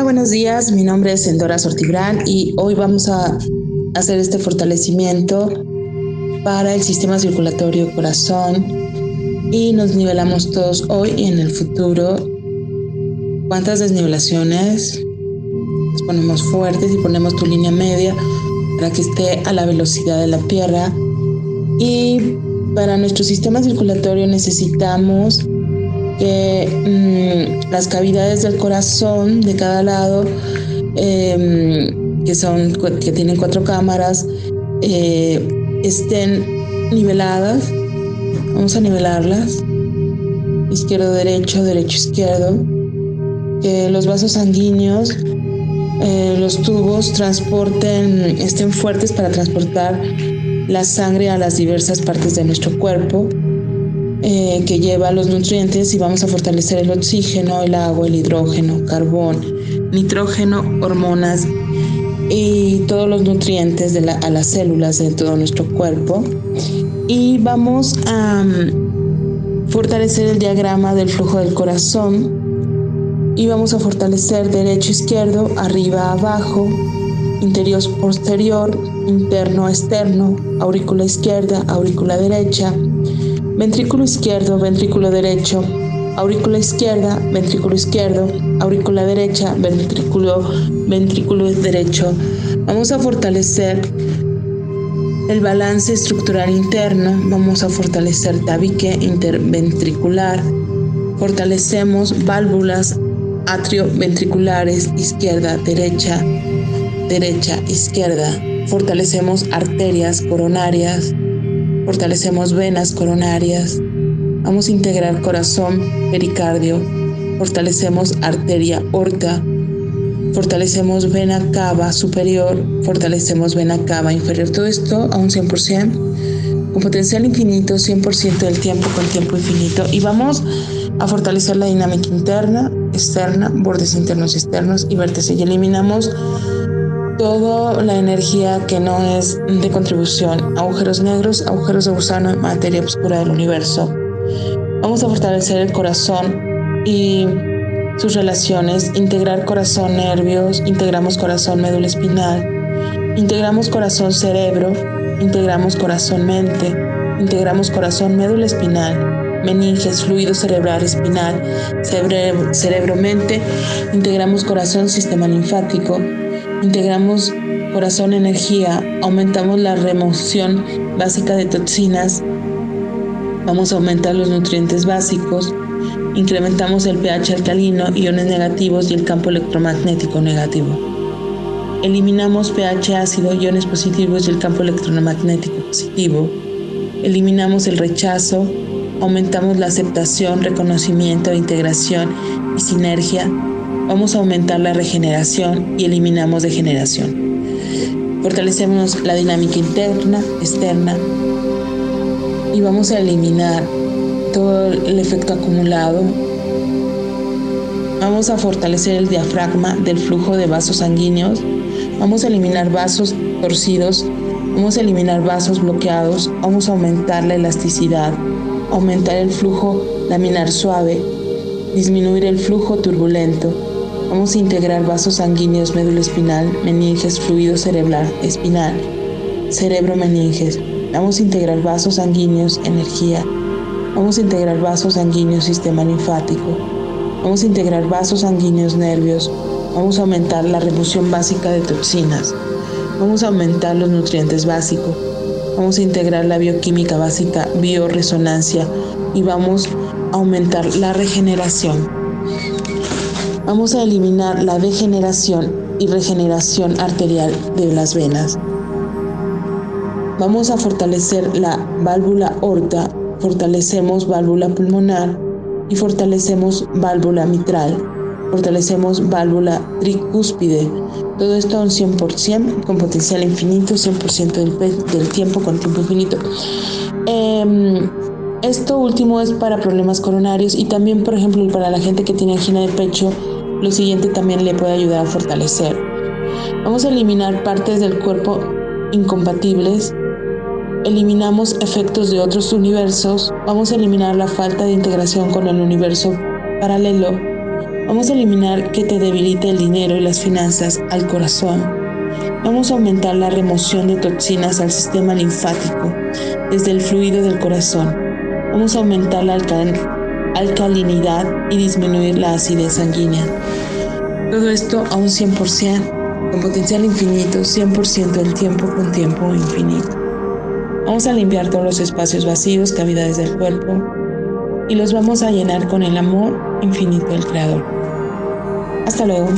buenos días. Mi nombre es Endora Sortibrán y hoy vamos a hacer este fortalecimiento para el sistema circulatorio corazón y nos nivelamos todos hoy y en el futuro. ¿Cuántas desnivelaciones? Nos ponemos fuertes y ponemos tu línea media para que esté a la velocidad de la tierra. Y para nuestro sistema circulatorio necesitamos que mm, las cavidades del corazón de cada lado, em, que, son, que tienen cuatro cámaras, eh, estén niveladas. Vamos a nivelarlas. Izquierdo, derecho, derecho, izquierdo. Que los vasos sanguíneos, eh, los tubos transporten, estén fuertes para transportar la sangre a las diversas partes de nuestro cuerpo eh, que lleva los nutrientes y vamos a fortalecer el oxígeno, el agua, el hidrógeno, carbón, nitrógeno, hormonas y todos los nutrientes a las células de todo nuestro cuerpo. Y vamos a mm, fortalecer el diagrama del flujo del corazón y vamos a fortalecer derecho, izquierdo, arriba, abajo, interior, posterior, interno, externo, aurícula izquierda, aurícula derecha, ventrículo izquierdo, ventrículo derecho, aurícula izquierda, ventrículo izquierdo, aurícula derecha, ventrículo, ventrículo derecho. Vamos a fortalecer el balance estructural interno, vamos a fortalecer tabique interventricular, fortalecemos válvulas atrioventriculares izquierda, derecha, derecha, izquierda, fortalecemos arterias coronarias, Fortalecemos venas coronarias. Vamos a integrar corazón, pericardio. Fortalecemos arteria aorta. Fortalecemos vena cava superior. Fortalecemos vena cava inferior. Todo esto a un 100%. Con potencial infinito, 100% del tiempo con tiempo infinito. Y vamos a fortalecer la dinámica interna, externa, bordes internos y externos y vértices. Y eliminamos toda la energía que no es de contribución, agujeros negros, agujeros de gusano, materia oscura del universo. Vamos a fortalecer el corazón y sus relaciones, integrar corazón, nervios, integramos corazón, médula espinal, integramos corazón, cerebro, integramos corazón, mente, integramos corazón, médula espinal, meninges, fluido cerebral, espinal, cerebro, cerebro, mente, integramos corazón, sistema linfático, integramos corazón energía, aumentamos la remoción básica de toxinas, vamos a aumentar los nutrientes básicos, incrementamos el pH alcalino, iones negativos y el campo electromagnético negativo. Eliminamos pH ácido, iones positivos y el campo electromagnético positivo. Eliminamos el rechazo, aumentamos la aceptación, reconocimiento, integración y sinergia Vamos a aumentar la regeneración y eliminamos degeneración. Fortalecemos la dinámica interna, externa y vamos a eliminar todo el efecto acumulado. Vamos a fortalecer el diafragma del flujo de vasos sanguíneos. Vamos a eliminar vasos torcidos. Vamos a eliminar vasos bloqueados. Vamos a aumentar la elasticidad. Aumentar el flujo laminar suave. Disminuir el flujo turbulento Vamos a integrar vasos sanguíneos, médula espinal, meninges, fluido cerebral, espinal, cerebro, meninges. Vamos a integrar vasos sanguíneos, energía. Vamos a integrar vasos sanguíneos, sistema linfático. Vamos a integrar vasos sanguíneos, nervios. Vamos a aumentar la remoción básica de toxinas. Vamos a aumentar los nutrientes básicos. Vamos a integrar la bioquímica básica, bioresonancia y vamos a aumentar la regeneración. Vamos a eliminar la degeneración y regeneración arterial de las venas. Vamos a fortalecer la válvula aorta, fortalecemos válvula pulmonar y fortalecemos válvula mitral, fortalecemos válvula tricúspide. Todo esto un 100% con potencial infinito, 100% del, del, tiempo con tiempo infinito. Em, esto último es para problemas coronarios y también, por ejemplo, para la gente que tiene angina de pecho lo siguiente también le puede ayudar a fortalecer. Vamos a eliminar partes del cuerpo incompatibles. Eliminamos efectos de otros universos. Vamos a eliminar la falta de integración con el universo paralelo. Vamos a eliminar que te debilite el dinero y las finanzas al corazón. Vamos a aumentar la remoción de toxinas al sistema linfático desde el fluido del corazón. Vamos a aumentar la alcalinidad y disminuir la acidez sanguínea. Todo esto a un 100%, con potencial infinito, 100% del tiempo con tiempo infinito. Vamos a limpiar todos los espacios vacíos, cavidades del cuerpo, y los vamos a llenar con el amor infinito del Creador. Hasta luego.